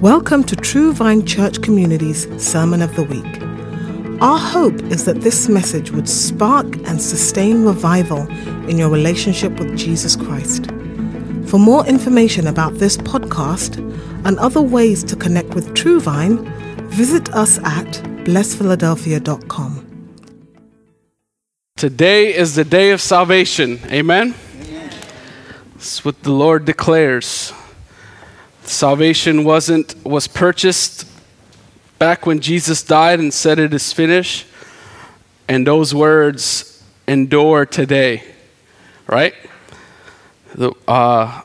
Welcome to True Vine Church Community's Sermon of the Week. Our hope is that this message would spark and sustain revival in your relationship with Jesus Christ. For more information about this podcast and other ways to connect with True Vine, visit us at blessphiladelphia.com. Today is the day of salvation. Amen? Amen. That's what the Lord declares. Salvation wasn't was purchased back when Jesus died and said it is finished. And those words endure today. Right? The, uh,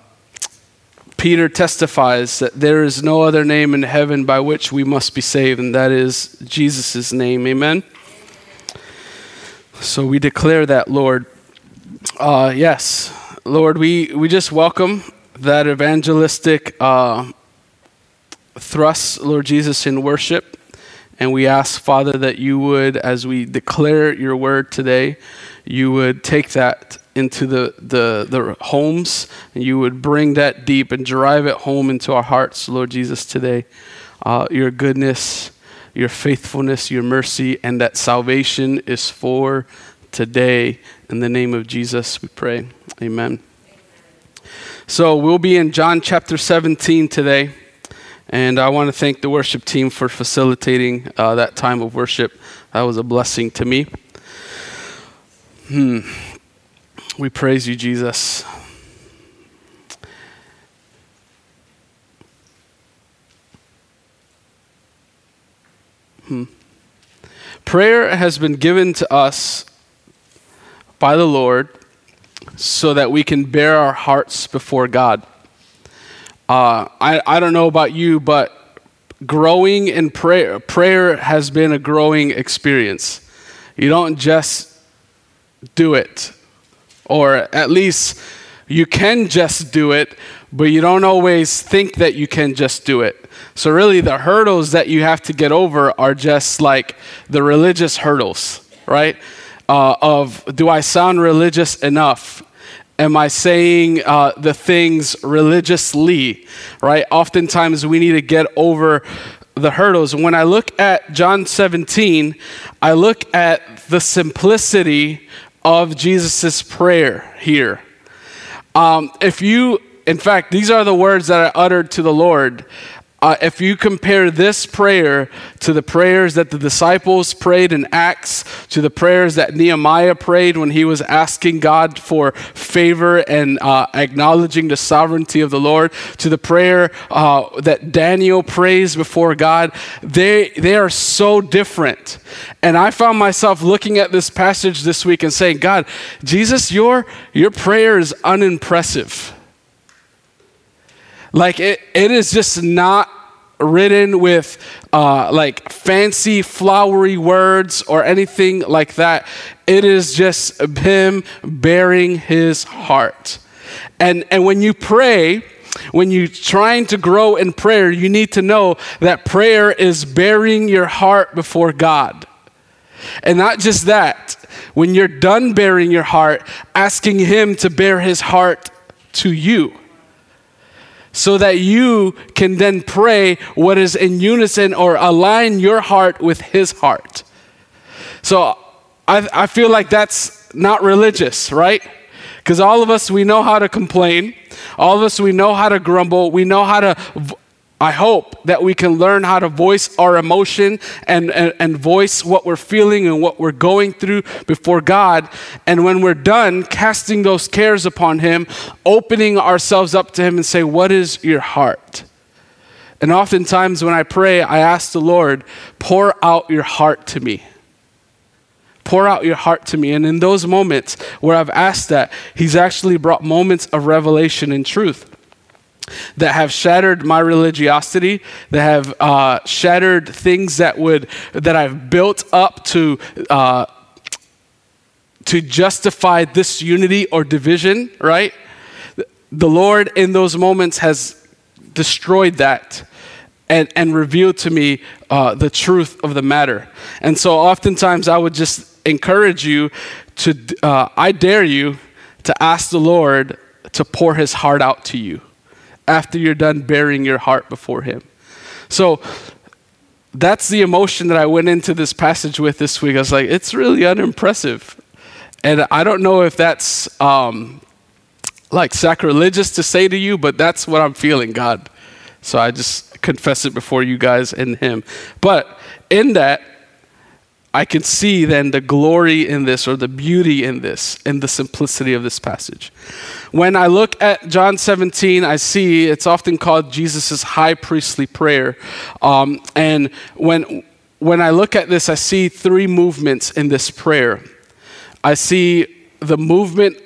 Peter testifies that there is no other name in heaven by which we must be saved, and that is Jesus' name. Amen? So we declare that, Lord. Uh, yes, Lord, we, we just welcome that evangelistic uh, thrust, Lord Jesus, in worship. And we ask, Father, that you would, as we declare your word today, you would take that into the, the, the homes and you would bring that deep and drive it home into our hearts, Lord Jesus, today. Uh, your goodness, your faithfulness, your mercy, and that salvation is for today. In the name of Jesus, we pray. Amen. So we'll be in John chapter 17 today. And I want to thank the worship team for facilitating uh, that time of worship. That was a blessing to me. Hmm. We praise you, Jesus. Hmm. Prayer has been given to us by the Lord so that we can bear our hearts before God. Uh, I, I don't know about you, but growing in prayer, prayer has been a growing experience. You don't just do it, or at least you can just do it, but you don't always think that you can just do it. So, really, the hurdles that you have to get over are just like the religious hurdles, right? Uh, of do I sound religious enough? Am I saying uh, the things religiously, right? Oftentimes we need to get over the hurdles. When I look at John 17, I look at the simplicity of Jesus' prayer here. Um, if you, in fact, these are the words that I uttered to the Lord uh, if you compare this prayer to the prayers that the disciples prayed in Acts, to the prayers that Nehemiah prayed when he was asking God for favor and uh, acknowledging the sovereignty of the Lord, to the prayer uh, that Daniel prays before God, they, they are so different. And I found myself looking at this passage this week and saying, God, Jesus, your, your prayer is unimpressive. Like it, it is just not written with uh, like fancy flowery words or anything like that. It is just him bearing his heart. And, and when you pray, when you're trying to grow in prayer, you need to know that prayer is bearing your heart before God. And not just that, when you're done bearing your heart, asking Him to bear His heart to you so that you can then pray what is in unison or align your heart with His heart. So I, I feel like that's not religious, right? Because all of us, we know how to complain. All of us, we know how to grumble. We know how to I hope that we can learn how to voice our emotion and, and, and, voice what we're feeling and what we're going through before God. And when we're done casting those cares upon Him, opening ourselves up to Him and say, What is your heart? And oftentimes when I pray, I ask the Lord, Pour out your heart to me. Pour out your heart to me. And in those moments where I've asked that, He's actually brought moments of revelation and truth that have shattered my religiosity, that have uh, shattered things that would that I've built up to uh, to justify this unity or division. Right, the Lord in those moments has destroyed that. And, and revealed to me uh, the truth of the matter. And so oftentimes I would just encourage you to, uh, I dare you to ask the Lord to pour his heart out to you after you're done bearing your heart before Him. So that's the emotion that I went into this passage with this week. I was like, it's really unimpressive. And I don't know if that's um, like sacrilegious to say to you, but that's what I'm feeling, God. So I just confess it before you guys and Him. But in that, I can see then the glory in this or the beauty in this, in the simplicity of this passage. When I look at John 17, I see it's often called Jesus' high priestly prayer. Um, and when, when I look at this, I see three movements in this prayer. I see the movement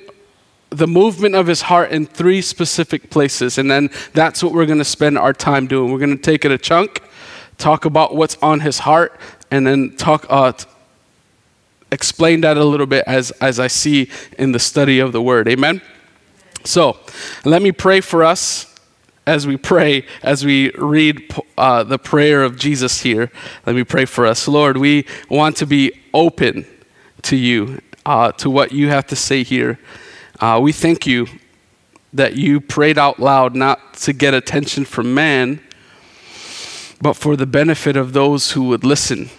the movement of his heart in three specific places. And then that's what we're going to spend our time doing. We're going to take it a chunk, talk about what's on his heart, and then talk, uh, explain that a little bit as, as I see in the study of the word. Amen? So let me pray for us as we pray, as we read uh, the prayer of Jesus here. Let me pray for us. Lord, we want to be open to you, uh, to what you have to say here. Uh, we thank you that you prayed out loud not to get attention from man, but for the benefit of those who would listen.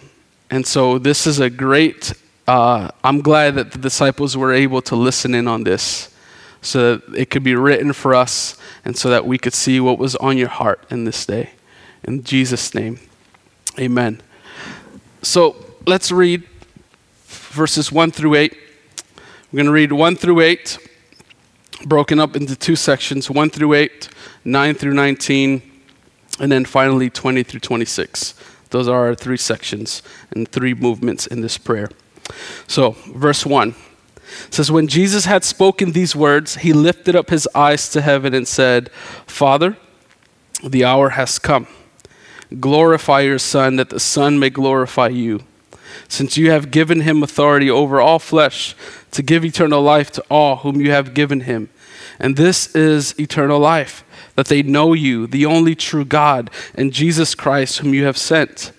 And so this is a great, uh, I'm glad that the disciples were able to listen in on this so that it could be written for us and so that we could see what was on your heart in this day. In Jesus' name, amen. So let's read verses 1 through 8. We're going to read 1 through 8 broken up into two sections 1 through 8, 9 through 19, and then finally 20 through 26. Those are our three sections and three movements in this prayer. So, verse 1 says, When Jesus had spoken these words, he lifted up his eyes to heaven and said, Father, the hour has come. Glorify your Son, that the Son may glorify you since you have given him authority over all flesh to give eternal life to all whom you have given him. And this is eternal life, that they know you, the only true God, and Jesus Christ, whom you have sent.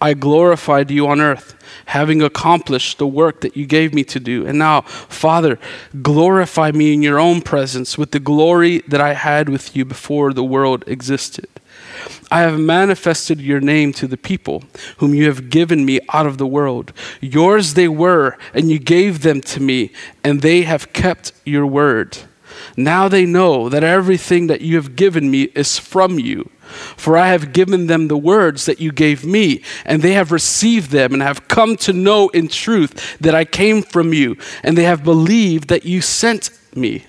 I glorified you on earth, having accomplished the work that you gave me to do. And now, Father, glorify me in your own presence with the glory that I had with you before the world existed. I have manifested your name to the people whom you have given me out of the world. Yours they were, and you gave them to me, and they have kept your word. Now they know that everything that you have given me is from you. For I have given them the words that you gave me, and they have received them and have come to know in truth that I came from you, and they have believed that you sent me.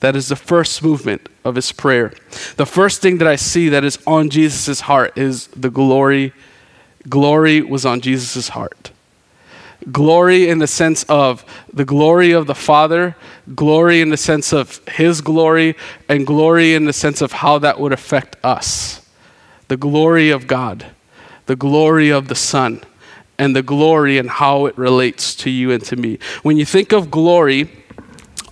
That is the first movement of his prayer. The first thing that I see that is on Jesus' heart is the glory. Glory was on Jesus' heart. Glory in the sense of the glory of the Father, glory in the sense of His glory, and glory in the sense of how that would affect us. The glory of God, the glory of the Son, and the glory and how it relates to you and to me. When you think of glory,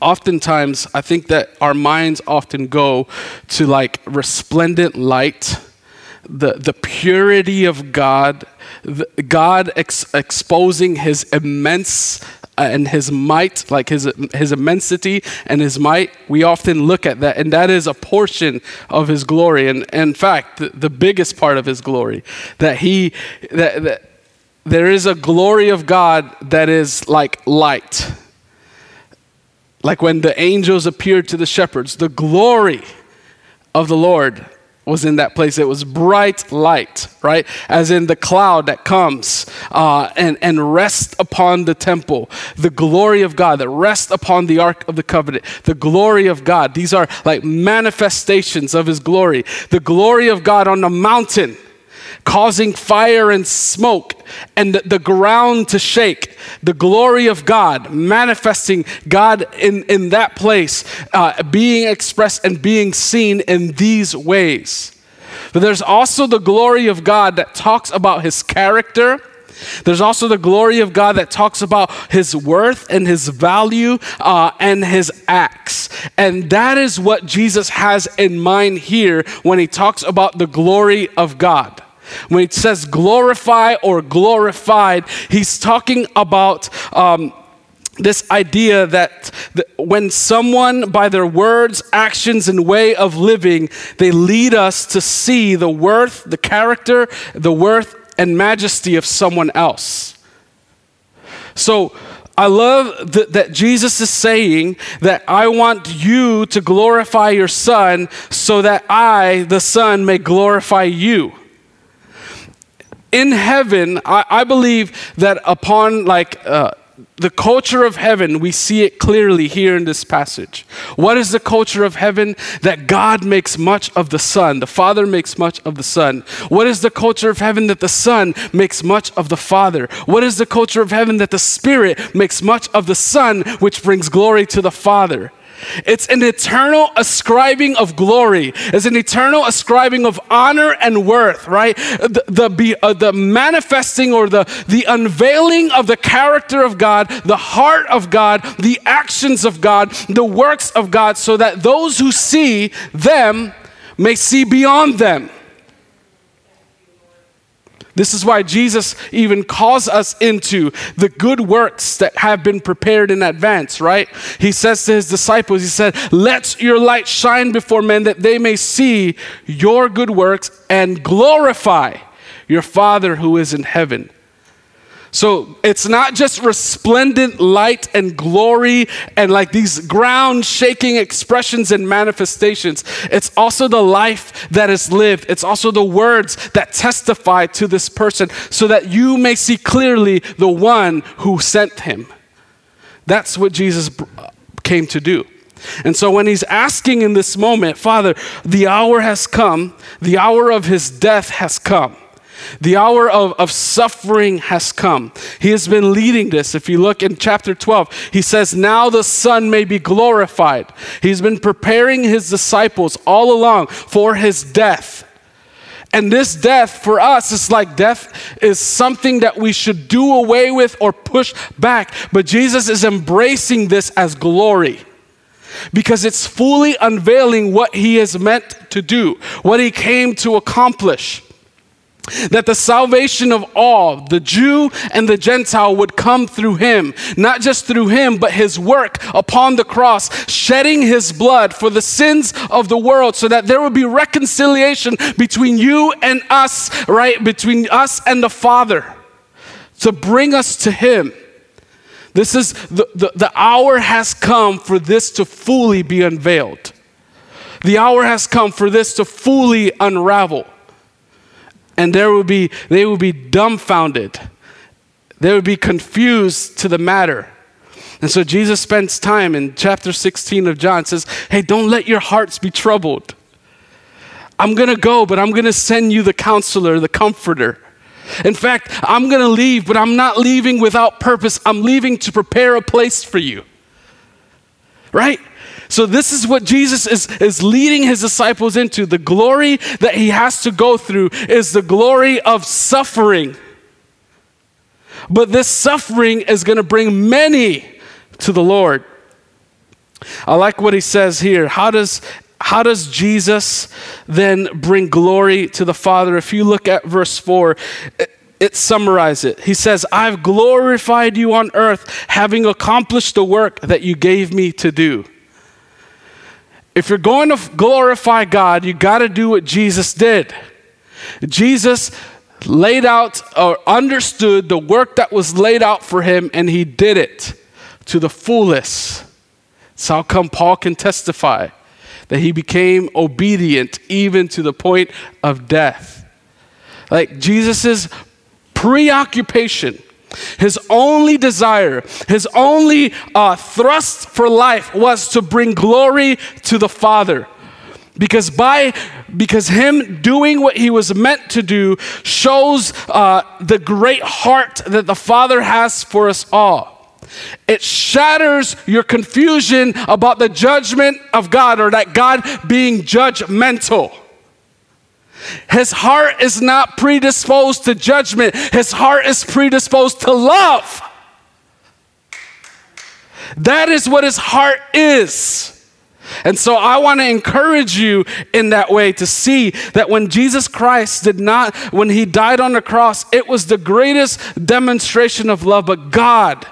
oftentimes, I think that our minds often go to like resplendent light, the, the purity of God, God ex- exposing his immense uh, and his might, like his, his immensity and his might, we often look at that, and that is a portion of his glory. And, in fact, the, the, biggest part of his glory, that he, that, that there is a glory of God that is like light like when the angels appeared to the shepherds, the glory of the Lord was in that place. It was bright light, right? As in the cloud that comes uh, and, and rests upon the temple. The glory of God that rests upon the Ark of the Covenant. The glory of God. These are like manifestations of His glory. The glory of God on the mountain causing fire and smoke and the, the, ground to shake. The glory of God, manifesting God in, in that place, uh, being expressed and being seen in these ways. But there's also the glory of God that talks about his character. There's also the glory of God that talks about his worth and his value uh, and his acts. And that is what Jesus has in mind here when he talks about the glory of God. When it says glorify or glorified, he's talking about um, this idea that the, when someone, by their words, actions, and way of living, they lead us to see the worth, the character, the worth, and majesty of someone else. So, I love th- that Jesus is saying that I want you to glorify your Son so that I, the Son, may glorify you in heaven, I, I, believe that upon like uh, the culture of heaven, we see it clearly here in this passage. What is the culture of heaven? That God makes much of the Son. The Father makes much of the Son. What is the culture of heaven? That the Son makes much of the Father. What is the culture of heaven? That the Spirit makes much of the Son, which brings glory to the Father. It's an eternal ascribing of glory. It's an eternal ascribing of honor and worth, right? The, the, uh, the manifesting or the, the unveiling of the character of God, the heart of God, the actions of God, the works of God, so that those who see them may see beyond them. This is why Jesus even calls us into the good works that have been prepared in advance, right? He says to his disciples, He said, Let your light shine before men that they may see your good works and glorify your Father who is in heaven. So it's not just resplendent light and glory and like these ground shaking expressions and manifestations. It's also the life that is lived. It's also the words that testify to this person so that you may see clearly the one who sent him. That's what Jesus uh, came to do. And so when he's asking in this moment, Father, the hour has come, the hour of his death has come. The hour of, of suffering has come. He has been leading this. If you look in chapter 12, he says, Now the Son may be glorified. He's been preparing his disciples all along for his death. And this death for us is like death is something that we should do away with or push back. But Jesus is embracing this as glory because it's fully unveiling what he is meant to do, what he came to accomplish that the salvation of all, the Jew and the Gentile, would come through him. Not just through him, but his work upon the cross, shedding his blood for the sins of the world, so that there would be reconciliation between you and us, right? Between us and the Father, to bring us to him. This is the, the, the hour has come for this to fully be unveiled. The hour has come for this to fully unravel and there would be, they would be dumbfounded. They would be confused to the matter. And so Jesus spends time in chapter 16 of John, says, Hey, don't let your hearts be troubled. I'm going to go, but I'm going to send you the counselor, the comforter. In fact, I'm going to leave, but I'm not leaving without purpose. I'm leaving to prepare a place for you. Right? So, this is what Jesus is, is leading his disciples into. The glory that he has to go through is the glory of suffering. But this suffering is going to bring many to the Lord. I like what he says here. How does how does Jesus then bring glory to the Father? If you look at verse 4, it, it summarizes it. He says, I've glorified you on earth, having accomplished the work that you gave me to do. If you're going to glorify God, you got to do what Jesus did. Jesus laid out or understood the work that was laid out for him, and he did it to the fullest. So, how come Paul can testify that he became obedient even to the point of death? Like Jesus' preoccupation his only desire, his only uh, thrust for life was to bring glory to the Father. Because by because him doing what he was meant to do shows uh, the great heart that the Father has for us all. It shatters your confusion about the judgment of God or that God being judgmental. His heart is not predisposed to judgment, his heart is predisposed to love. That is what his heart is. And so I want to encourage you in that way to see that when Jesus Christ did not, when he died on the cross, it was the greatest demonstration of love, but God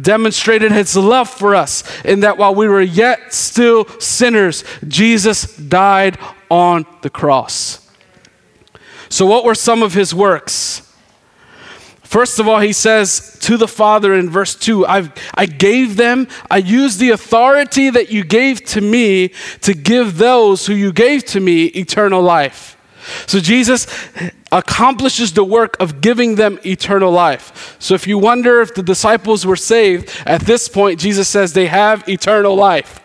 demonstrated his love for us in that while we were yet still sinners, Jesus died on the cross. So, what were some of his works? First of all, he says to the Father in verse 2 i I gave them, I used the authority that you gave to me to give those who you gave to me eternal life. So Jesus accomplishes the work of giving them eternal life. So if you wonder if the disciples were saved, at this point, Jesus says they have eternal life,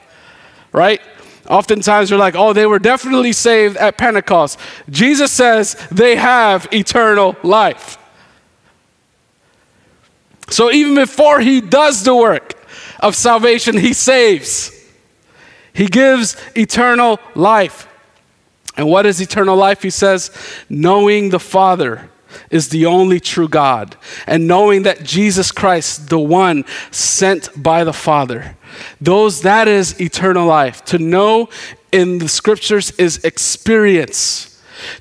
right? Oftentimes we're like, oh, they were definitely saved at Pentecost. Jesus says they have eternal life. So even before he does the work of salvation, he saves. He gives eternal life. And what is eternal life? He says, knowing the Father is the only true God, and knowing that Jesus Christ, the one sent by the Father, those that is eternal life. To know in the scriptures is experience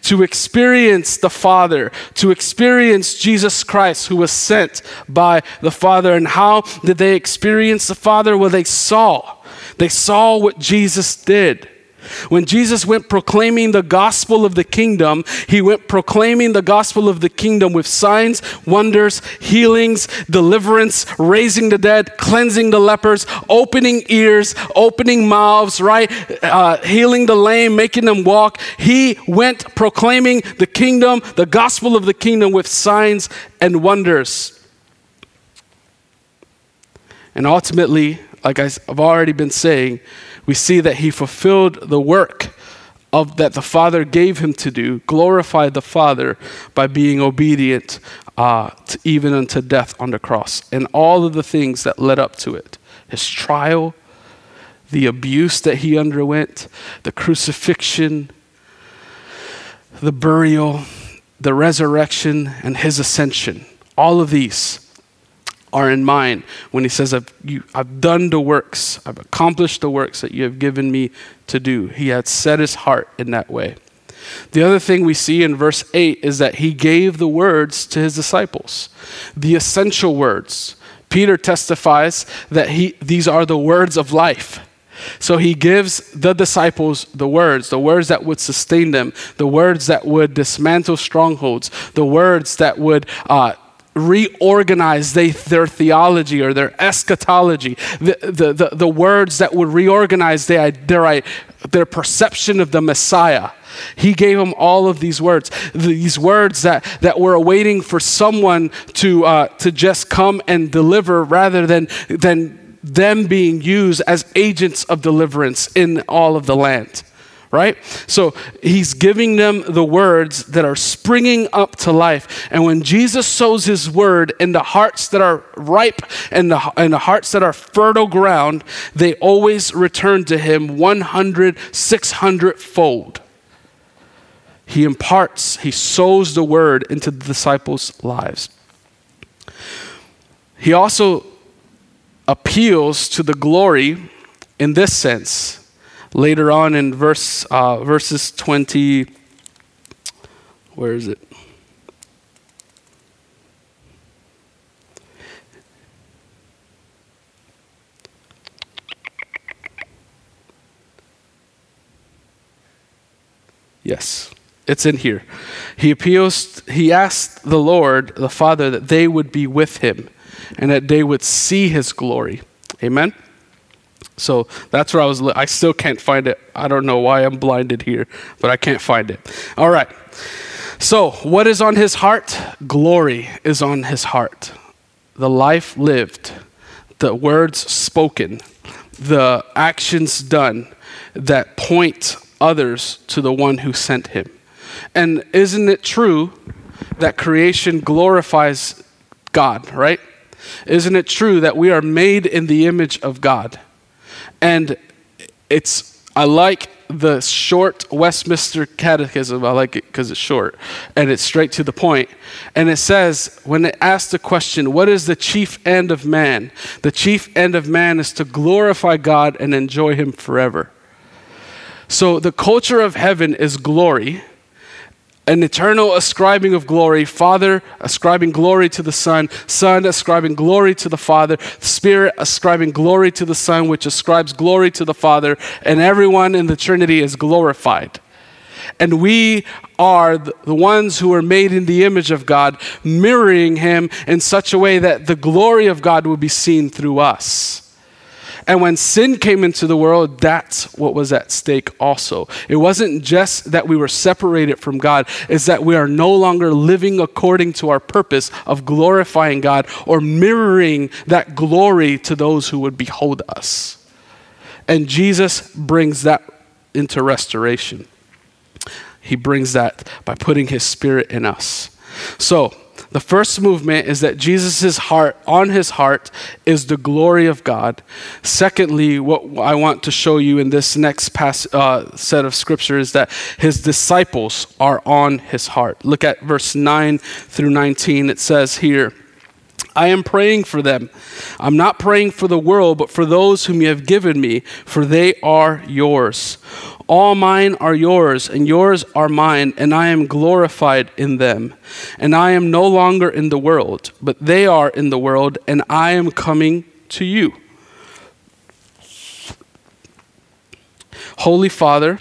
to experience the Father, to experience Jesus Christ who was sent by the Father. And how did they experience the Father? Well, they saw. They saw what Jesus did. When Jesus went proclaiming the gospel of the kingdom, he went proclaiming the gospel of the kingdom with signs, wonders, healings, deliverance, raising the dead, cleansing the lepers, opening ears, opening mouths, right? Uh, healing the lame, making them walk. He went proclaiming the kingdom, the gospel of the kingdom with signs and wonders. And ultimately, like I've already been saying, we see that he fulfilled the work of that the Father gave him to do, glorified the Father by being obedient uh, to, even unto death on the cross, and all of the things that led up to it. His trial, the abuse that he underwent, the crucifixion, the burial, the resurrection, and his ascension. All of these are in mind when he says, I've, you, I've done the works, I've accomplished the works that you have given me to do. He had set his heart in that way. The other thing we see in verse 8 is that he gave the words to his disciples, the essential words. Peter testifies that he, these are the words of life. So he gives the disciples the words, the words that would sustain them, the words that would dismantle strongholds, the words that would uh, reorganize they, their theology or their eschatology, the, the, the, the words that would reorganize their, their, their perception of the Messiah. He gave them all of these words, these words that, that were awaiting for someone to, uh, to just come and deliver rather than, than them being used as agents of deliverance in all of the land right? So he's giving them the words that are springing up to life. And when Jesus sows his word in the hearts that are ripe and the, and the hearts that are fertile ground, they always return to him 100, 600 fold. He imparts, he sows the word into the disciples' lives. He also appeals to the glory in this sense later on in verse uh, verses 20 where is it? Yes it's in here. He appeals he asked the lord the father that they would be with him and that they would see his glory. Amen so that's where I was. I still can't find it. I don't know why I'm blinded here, but I can't find it. All right. So, what is on his heart? Glory is on his heart. The life lived, the words spoken, the actions done that point others to the one who sent him. And isn't it true that creation glorifies God, right? Isn't it true that we are made in the image of God? And it's, I like the short Westminster Catechism. I like it because it's short and it's straight to the point. And it says, when it asks the question, what is the chief end of man? The chief end of man is to glorify God and enjoy Him forever. So the culture of heaven is glory. An eternal ascribing of glory, Father ascribing glory to the Son, Son ascribing glory to the Father, Spirit ascribing glory to the Son, which ascribes glory to the Father, and everyone in the Trinity is glorified. And we are the ones who are made in the image of God, mirroring Him in such a way that the glory of God will be seen through us. And when sin came into the world, that's what was at stake also. It wasn't just that we were separated from God, it's that we are no longer living according to our purpose of glorifying God or mirroring that glory to those who would behold us. And Jesus brings that into restoration. He brings that by putting his spirit in us. So, the first movement is that Jesus' heart, on his heart, is the glory of God. Secondly, what I want to show you in this next pass, uh, set of scripture is that his disciples are on his heart. Look at verse 9 through 19. It says here, I am praying for them. I'm not praying for the world, but for those whom you have given me, for they are yours. All mine are yours, and yours are mine, and I am glorified in them. And I am no longer in the world, but they are in the world, and I am coming to you. Holy Father,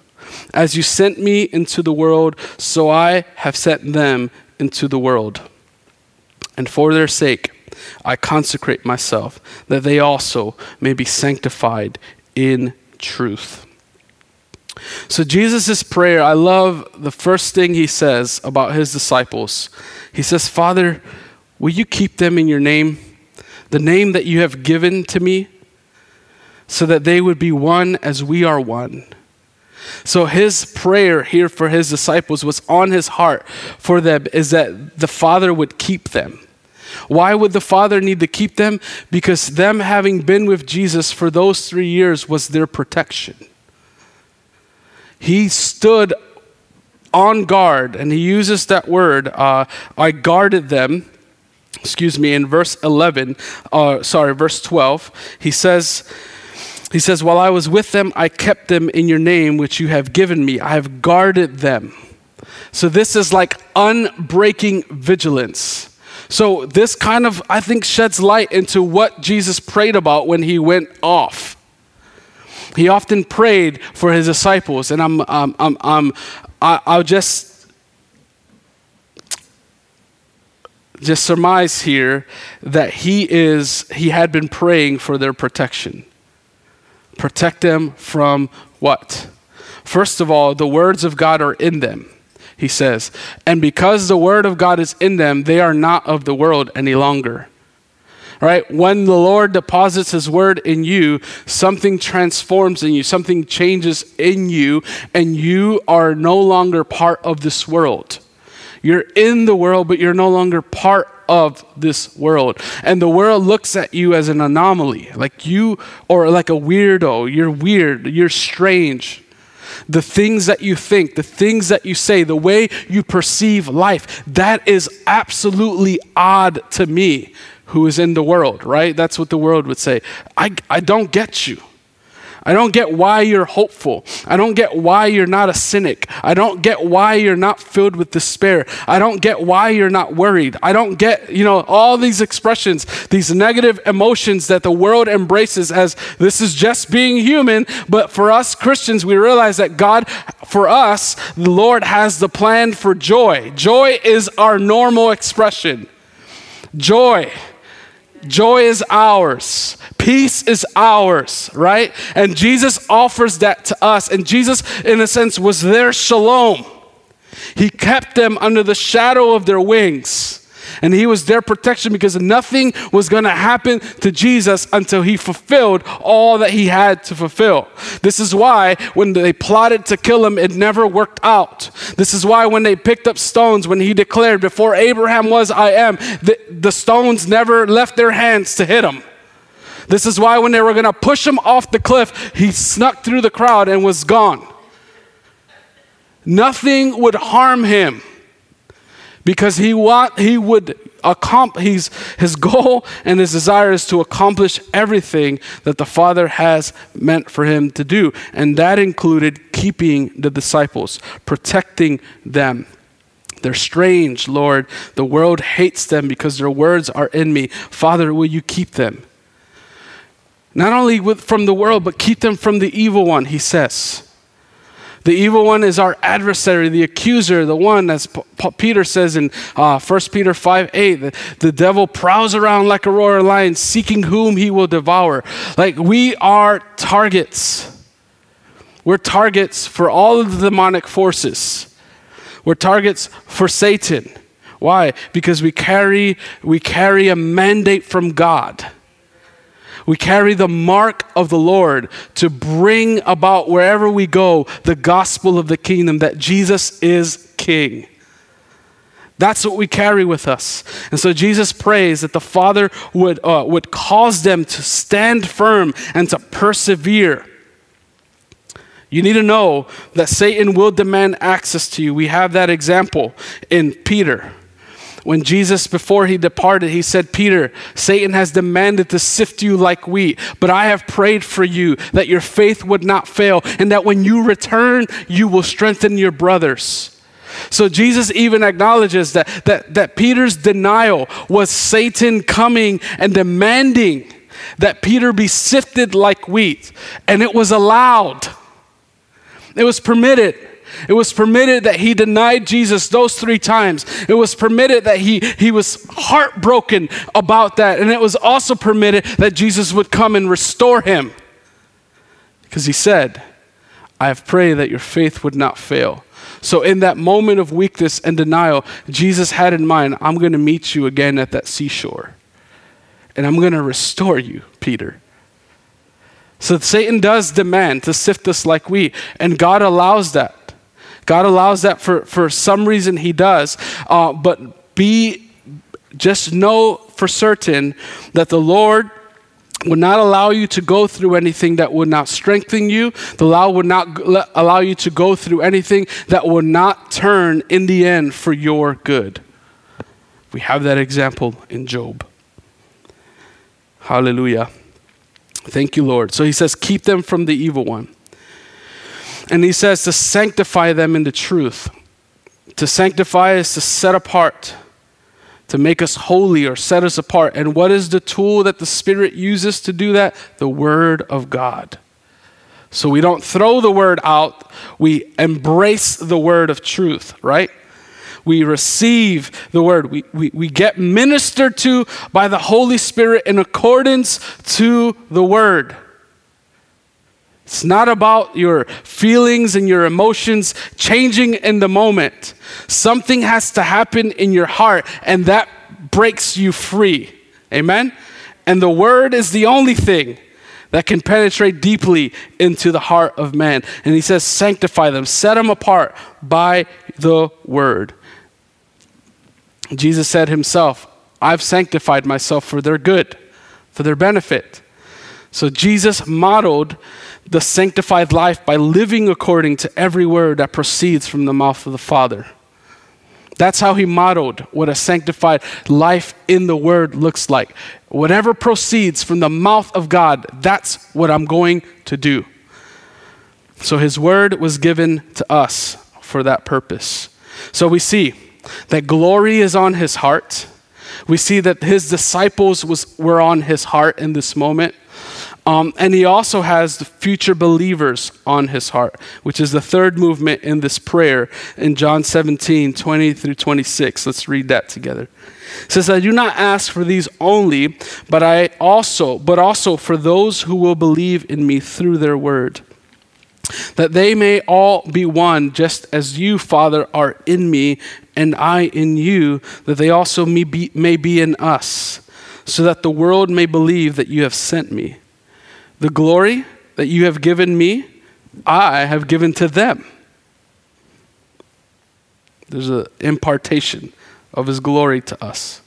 As you sent me into the world, so I have sent them into the world. And for their sake, I consecrate myself, that they also may be sanctified in truth. So, Jesus' prayer, I love the first thing he says about his disciples. He says, Father, Will you keep them in your name, the name that you have given to me, so that they would be one as we are one? So his prayer here for his disciples was on his heart for them is that the Father would keep them. Why would the Father need to keep them? Because them having been with Jesus for those three years was their protection. He stood on guard, and he uses that word, uh, I guarded them excuse me, in verse 11, uh, sorry, verse 12, he says, he says, While I was with them, I kept them in your name, which you have given me. I have guarded them. So this is like unbreaking vigilance. So this kind of, I think, sheds light into what Jesus prayed about when he went off. He often prayed for his disciples, and I'm, I'm, I'm, I'm I'll just just surmise here that he is he had been praying for their protection. Protect them from what? First of all, the words of God are in them. He says, and because the word of God is in them, they are not of the world any longer. Right? When the Lord deposits his word in you, something transforms in you, something changes in you, and you are no longer part of this world. You're in the world, but you're no longer part of this world. And the world looks at you as an anomaly, like you, or like a weirdo. You're weird, you're strange. The things that you think, the things that you say, the way you perceive life, that is absolutely odd to me who is in the world, right? That's what the world would say. I, I don't get you. I don't get why you're hopeful. I don't get why you're not a cynic. I don't get why you're not filled with despair. I don't get why you're not worried. I don't get, you know, all these expressions, these negative emotions that the world embraces as this is just being human. But for us Christians, we realize that God, for us, the Lord has the plan for joy. Joy is our normal expression. Joy Joy is ours. Peace is ours, right? And Jesus offers that to us. And Jesus, in a sense, was their shalom. He kept them under the shadow of their wings. And he was their protection because nothing was going to happen to Jesus until he fulfilled all that he had to fulfill. This is why when they plotted to kill him, it never worked out. This is why when they picked up stones, when he declared, Before Abraham was, I am, the, the stones never left their hands to hit him. This is why when they were going to push him off the cliff, he snuck through the crowd and was gone. Nothing would harm him because he want he would accomplish his goal and his desire is to accomplish everything that the father has meant for him to do. And that included keeping the disciples protecting them. They're strange lord. The world hates them because their words are in me. Father will you keep them? Not only with, from the world but keep them from the evil one he says the evil one is our adversary, the accuser, the one, as P- P- Peter says in uh, 1 Peter 5 8, the, the devil prowls around like a roaring lion, seeking whom he will devour. Like we are targets. We're targets for all of the demonic forces. We're targets for Satan. Why? Because we carry, we carry a mandate from God. We carry the mark of the Lord to bring about wherever we go the gospel of the kingdom that Jesus is king. That's what we carry with us. And so Jesus prays that the Father would, uh, would cause them to stand firm and to persevere. You need to know that Satan will demand access to you. We have that example in Peter. When Jesus, before he departed, he said, Peter, Satan has demanded to sift you like wheat, but I have prayed for you that your faith would not fail, and that when you return, you will strengthen your brothers. So Jesus even acknowledges that, that, that Peter's denial was Satan coming and demanding that Peter be sifted like wheat, and it was allowed, it was permitted. It was permitted that he denied Jesus those three times. It was permitted that he, he was heartbroken about that. And it was also permitted that Jesus would come and restore him. Because he said, I have prayed that your faith would not fail. So, in that moment of weakness and denial, Jesus had in mind, I'm going to meet you again at that seashore. And I'm going to restore you, Peter. So, Satan does demand to sift us like wheat, and God allows that. God allows that for, for some reason, He does. Uh, but be, just know for certain that the Lord would not allow you to go through anything that would not strengthen you. The law would not allow you to go through anything that would not turn in the end for your good. We have that example in Job. Hallelujah. Thank you, Lord. So he says, Keep them from the evil one. And he says to sanctify them in the truth. To sanctify is to set apart, to make us holy or set us apart. And what is the tool that the Spirit uses to do that? The Word of God. So we don't throw the Word out, we embrace the Word of truth, right? We receive the Word. We, we, we get ministered to by the Holy Spirit in accordance to the Word. It's not about your feelings and your emotions changing in the moment. Something has to happen in your heart, and that breaks you free. Amen? And the word is the only thing that can penetrate deeply into the heart of man. And he says, sanctify them, set them apart by the word. Jesus said himself, I've sanctified myself for their good, for their benefit. So Jesus modeled the sanctified life by living according to every word that proceeds from the mouth of the Father. That's how he modeled what a sanctified life in the Word looks like. Whatever proceeds from the mouth of God, that's what I'm going to do. So his Word was given to us for that purpose. So we see that glory is on his heart. We see that his disciples was, were on his heart in this moment. Um, and he also has the future believers on his heart, which is the third movement in this prayer in John 17, 20 through 26. Let's read that together. It says, I do not ask for these only, but I also, but also for those who will believe in me through their word. That they may all be one, just as you, Father, are in me, and I in you, that they also may be, may be in us, so that the world may believe that you have sent me. The glory that you have given me, I have given to them. There's an impartation of his glory to us.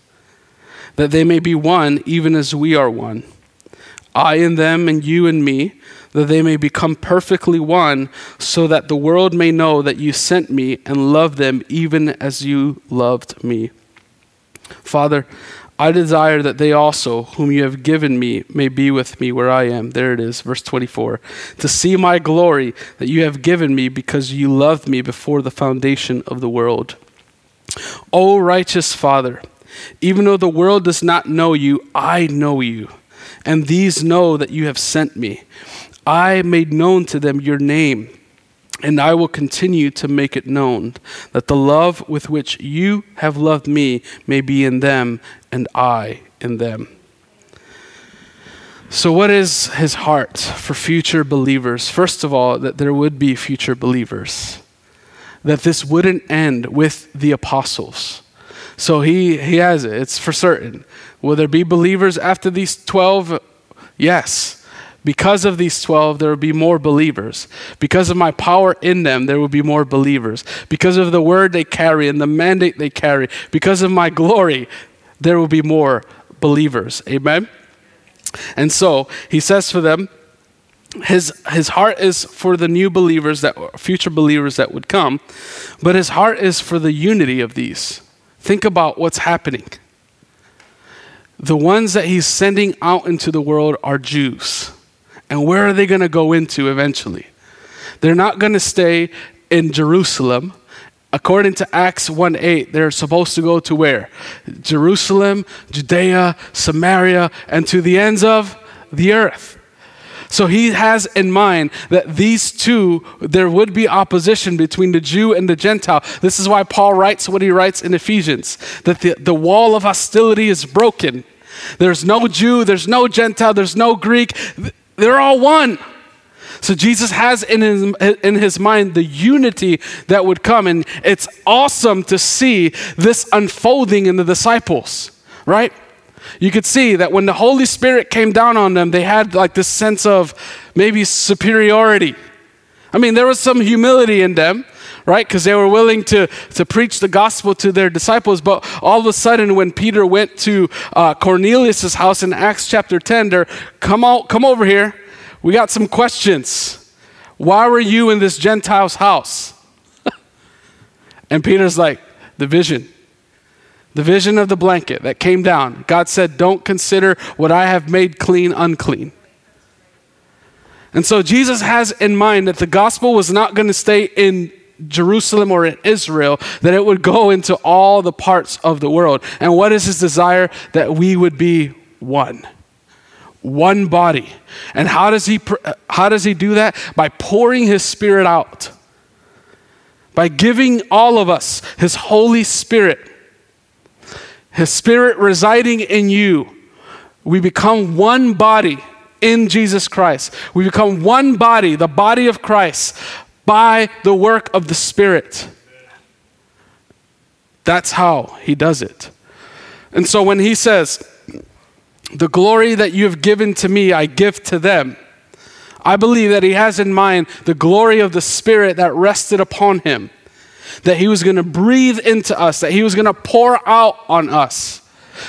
That they may be one, even as we are one. I and them, and you and me, that they may become perfectly one, so that the world may know that you sent me and love them even as you loved me. Father, I desire that they also, whom you have given me, may be with me where I am. There it is, verse 24. To see my glory that you have given me because you loved me before the foundation of the world. O righteous Father, even though the world does not know you, I know you, and these know that you have sent me. I made known to them your name and I will continue to make it known that the love with which you have loved me may be in them and I in them. So, what is his heart for future believers? First of all, that there would be future believers, that this wouldn't end with the apostles. So, he, he has it, it's for certain. Will there be believers after these 12? Yes. Because of these 12, there will be more believers. Because of my power in them, there will be more believers. Because of the word they carry and the mandate they carry, because of my glory, there will be more believers. Amen? And so he says for them, his, his heart is for the new believers, that future believers that would come, but his heart is for the unity of these. Think about what's happening. The ones that he's sending out into the world are Jews. And where are they going to go into eventually? They're not going to stay in Jerusalem. According to Acts 1 8, they're supposed to go to where? Jerusalem, Judea, Samaria, and to the ends of the earth. So he has in mind that these two, there would be opposition between the Jew and the Gentile. This is why Paul writes what he writes in Ephesians that the, the wall of hostility is broken. There's no Jew, there's no Gentile, there's no Greek. They're all one. So Jesus has in his, in his mind the unity that would come. And it's awesome to see this unfolding in the disciples, right? You could see that when the Holy Spirit came down on them, they had like this sense of maybe superiority. I mean, there was some humility in them, right? Because they were willing to, to preach the gospel to their disciples. But all of a sudden, when Peter went to uh, Cornelius' house in Acts chapter 10, they're, come, out, come over here. We got some questions. Why were you in this Gentile's house? and Peter's like, the vision. The vision of the blanket that came down. God said, Don't consider what I have made clean unclean. And so Jesus has in mind that the gospel was not going to stay in Jerusalem or in Israel, that it would go into all the parts of the world. And what is his desire? That we would be one. One body. And how does he how does he do that? By pouring his spirit out. By giving all of us his Holy Spirit. His spirit residing in you. We become one body in Jesus Christ. We become one body, the body of Christ, by the work of the Spirit. That's how he does it. And so when he says, The glory that you have given to me, I give to them, I believe that he has in mind the glory of the Spirit that rested upon him, that he was going to breathe into us, that he was going to pour out on us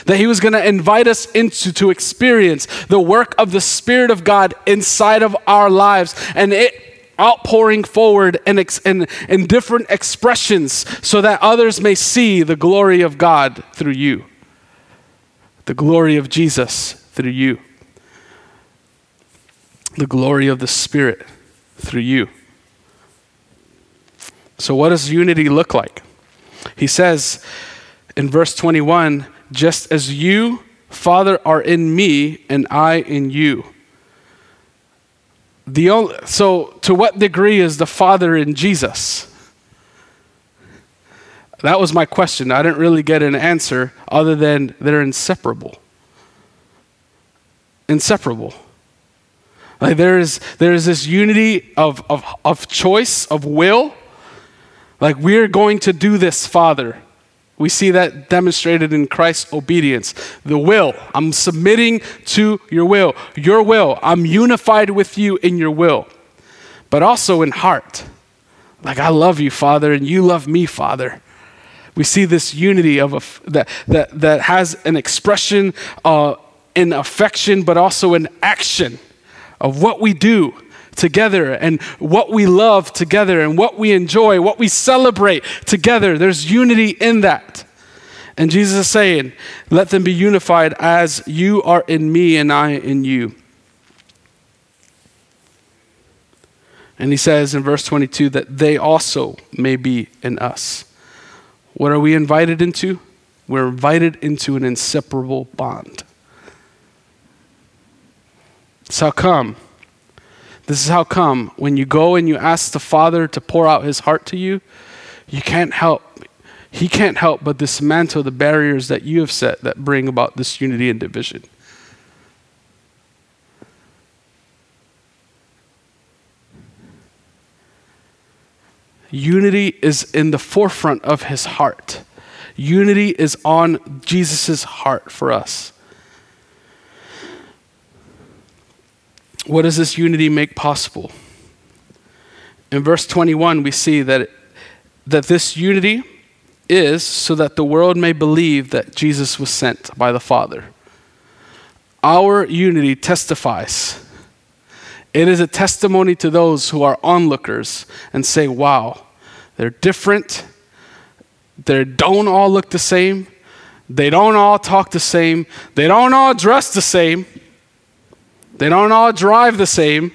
that he was going to invite us into to experience the work of the spirit of god inside of our lives and it outpouring forward in, in, in different expressions so that others may see the glory of God through you, the glory of Jesus through you, the glory of the Spirit through you. So, what does unity look like? He says in verse 21 just as you, Father, are in me and I in you The only, so, to what degree is the Father in Jesus? That was my question. I didn't really get an answer other than they're inseparable. Inseparable. Like there is, there is this unity of, of, of choice, of will. Like we're going to do this, Father. We see that demonstrated in Christ's obedience. The will. I'm submitting to your will. Your will. I'm unified with you in your will, but also in heart. Like, I love you, Father, and you love me, Father. We see this unity of a, that, that, that has an expression uh, in affection, but also in action of what we do together and what we love together and what we enjoy, what we celebrate together. There's unity in that. And Jesus is saying, Let them be unified as you are in me and I in you. And he says in verse 22 that they also may be in us. What are we invited into? We're invited into an inseparable bond. So, how come? This is how come when you go and you ask the Father to pour out his heart to you, you can't help, he can't help but dismantle the barriers that you have set that bring about this unity and division. Unity is in the forefront of his heart. Unity is on Jesus' heart for us. What does this unity make possible? In verse 21, we see that, that this unity is so that the world may believe that Jesus was sent by the Father. Our unity testifies. It is a testimony to those who are onlookers and say, wow, they're different. They don't all look the same. They don't all talk the same. They don't all dress the same. They don't all drive the same,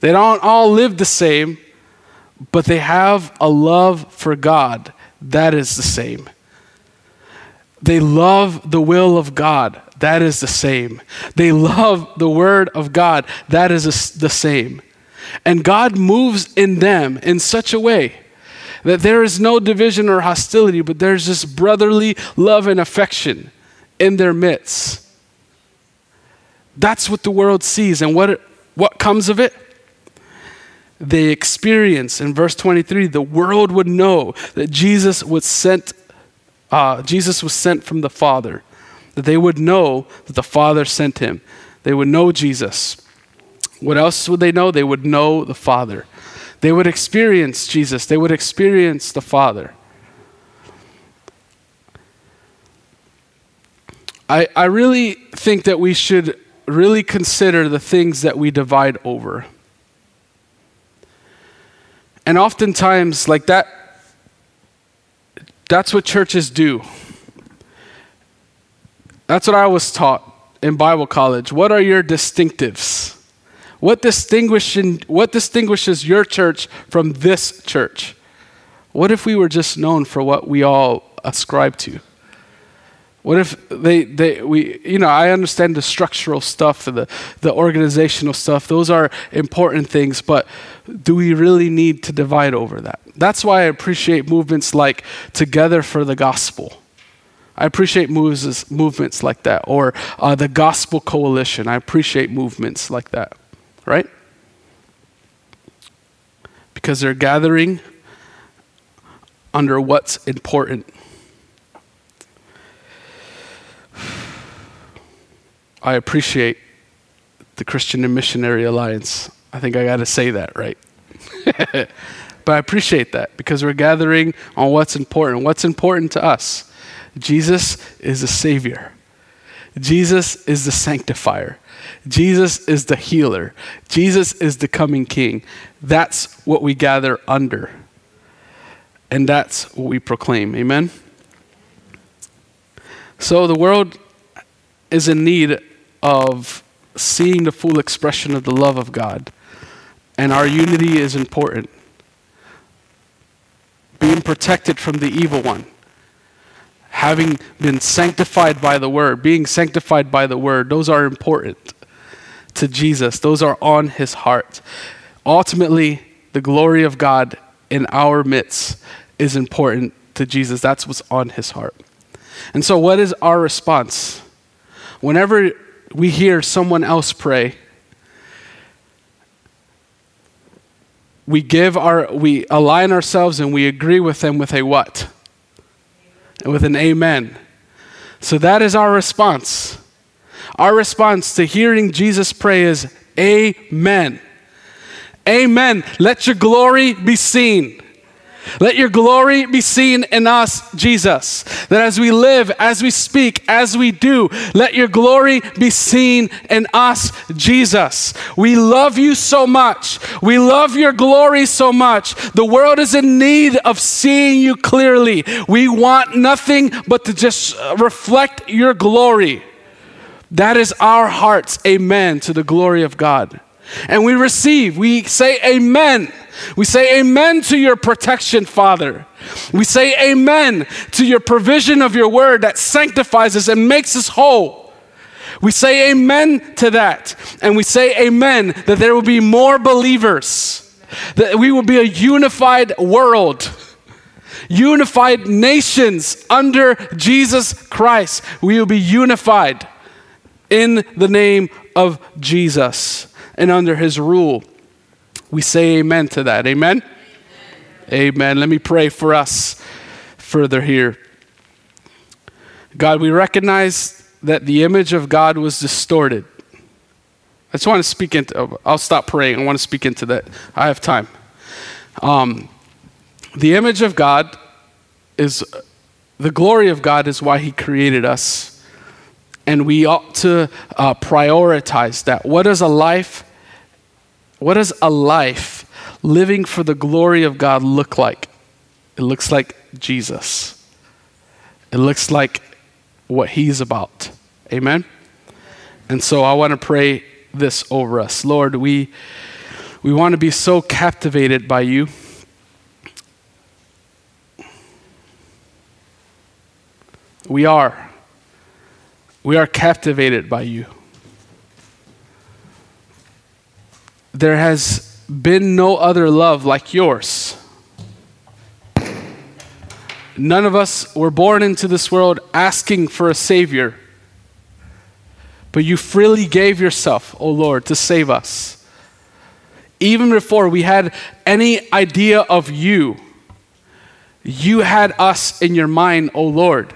they don't all live the same, but they have a love for God that is the same. They love the will of God. That is the same. They love the word of God. That is the same. And God moves in them in such a way that there is no division or hostility, but there's this brotherly love and affection in their midst. That's what the world sees. And what, what comes of it? They experience, in verse 23, the world would know that Jesus was sent, uh, Jesus was sent from the Father. That they would know that the Father sent him. They would know Jesus. What else would they know? They would know the Father. They would experience Jesus. They would experience the Father. I, I really think that we should really consider the things that we divide over. And oftentimes, like that, that's what churches do. That's what I was taught in Bible college. What are your distinctives? What, distinguishing, what distinguishes your church from this church? What if we were just known for what we all ascribe to? What if they, they we you know I understand the structural stuff the the organizational stuff those are important things but do we really need to divide over that? That's why I appreciate movements like Together for the Gospel. I appreciate moves, movements like that or uh, the Gospel Coalition. I appreciate movements like that, right? Because they're gathering under what's important I appreciate the Christian and Missionary Alliance. I think I got to say that, right? but I appreciate that because we're gathering on what's important. What's important to us? Jesus is the Savior, Jesus is the sanctifier, Jesus is the healer, Jesus is the coming King. That's what we gather under. And that's what we proclaim. Amen? So the world is in need of seeing the full expression of the love of God. And our unity is important. Being protected from the evil one. Having been sanctified by the word, being sanctified by the word, those are important. to Jesus. Those are on his heart. Ultimately, the glory of God in our midst is important to Jesus. That's what's on his heart. And so, what is our response? Whenever we hear someone else pray, we give our we align ourselves and we agree with them with a what? With an amen. So that is our response. Our response to hearing Jesus pray is amen. Amen. Let your glory be seen. Let your glory be seen in us, Jesus. That as we live, as we speak, as we do, let your glory be seen in us, Jesus. We love you so much. We love your glory so much. The world is in need of seeing you clearly. We want nothing but to just reflect your glory. That is our heart's amen to the glory of God. And we receive, we say amen we say amen to your protection, Father. We say amen to your provision of your word that sanctifies us and makes us whole. We say amen to that. And we say amen that there will be more believers, that we will be a unified world, unified nations under Jesus Christ. We will be unified in the name of Jesus and under his rule. We say amen to that. Amen? Amen. amen. Let me pray for us further here. God, we recognize that the image of God was distorted. I just want to speak into, I'll stop praying. I want to speak into that. I have time. Um, the image of God is, the glory of God is why He created us. And we ought to uh, prioritize that. What does a life what does a life living for the glory of God look like? It looks like Jesus. It looks like what he's about. Amen? And so I want to pray this over us. Lord, we, we want to be so captivated by you. We are. We are captivated by you. There has been no other love like yours. None of us were born into this world asking for a Savior, but you freely gave yourself, O oh Lord, to save us. Even before we had any idea of you, you had us in your mind, O oh Lord.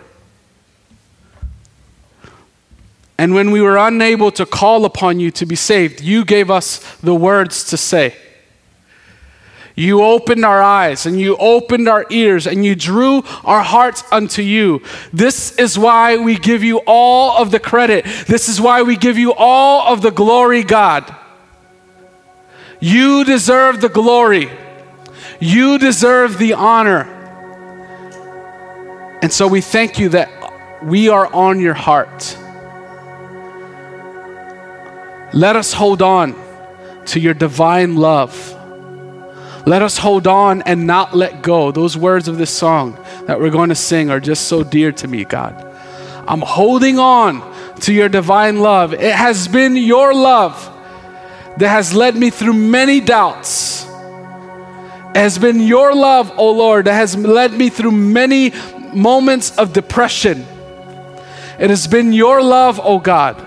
And when we were unable to call upon you to be saved, you gave us the words to say. You opened our eyes and you opened our ears and you drew our hearts unto you. This is why we give you all of the credit. This is why we give you all of the glory, God. You deserve the glory. You deserve the honor. And so we thank you that we are on your heart. Let us hold on to your divine love. Let us hold on and not let go. Those words of this song that we're going to sing are just so dear to me, God. I'm holding on to your divine love. It has been your love that has led me through many doubts. It has been your love, O oh Lord, that has led me through many moments of depression. It has been your love, O oh God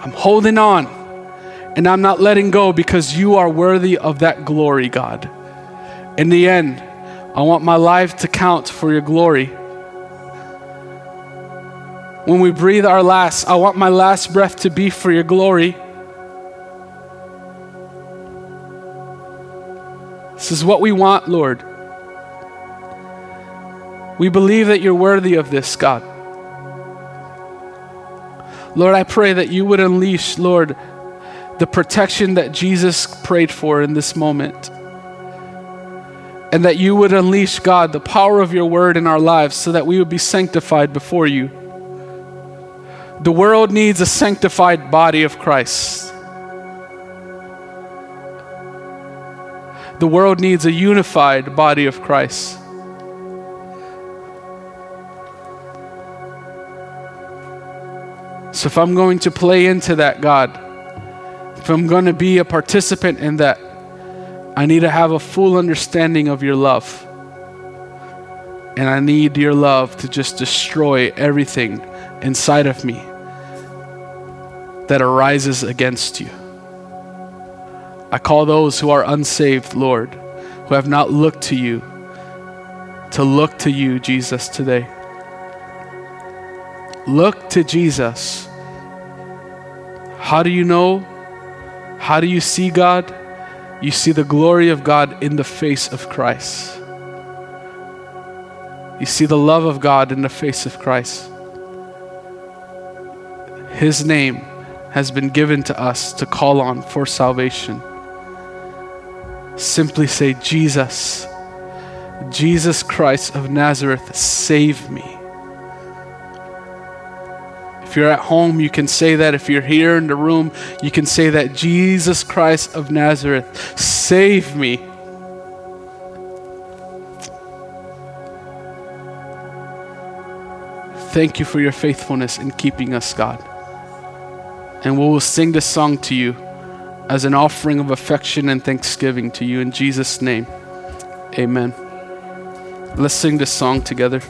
I'm holding on and I'm not letting go because you are worthy of that glory, God. In the end, I want my life to count for your glory. When we breathe our last, I want my last breath to be for your glory. This is what we want, Lord. We believe that you're worthy of this, God. Lord, I pray that you would unleash, Lord, the protection that Jesus prayed for in this moment. And that you would unleash, God, the power of your word in our lives so that we would be sanctified before you. The world needs a sanctified body of Christ. The world needs a unified body of Christ. So if I'm going to play into that, God, if I'm going to be a participant in that, I need to have a full understanding of your love. And I need your love to just destroy everything inside of me that arises against you. I call those who are unsaved, Lord, who have not looked to you, to look to you, Jesus, today. Look to Jesus. How do you know? How do you see God? You see the glory of God in the face of Christ. You see the love of God in the face of Christ. His name has been given to us to call on for salvation. Simply say, Jesus, Jesus Christ of Nazareth, save me. If you're at home, you can say that. If you're here in the room, you can say that Jesus Christ of Nazareth, save me. Thank you for your faithfulness in keeping us, God. And we will sing this song to you as an offering of affection and thanksgiving to you in Jesus' name. Amen. Let's sing this song together.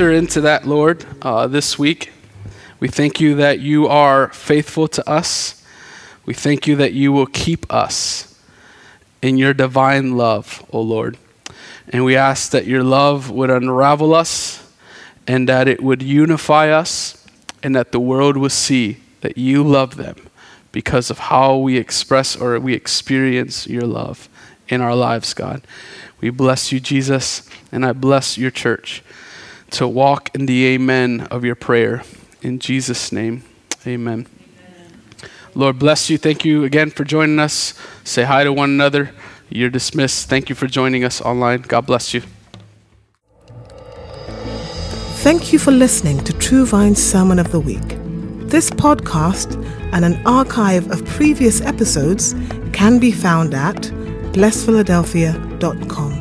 Enter into that, Lord, uh, this week. We thank you that you are faithful to us. We thank you that you will keep us in your divine love, O Lord. And we ask that your love would unravel us and that it would unify us and that the world will see that you love them because of how we express or we experience your love in our lives, God. We bless you, Jesus, and I bless your church to walk in the amen of your prayer. In Jesus' name, amen. amen. Lord bless you. Thank you again for joining us. Say hi to one another. You're dismissed. Thank you for joining us online. God bless you. Thank you for listening to True Vine's Sermon of the Week. This podcast and an archive of previous episodes can be found at blessphiladelphia.com.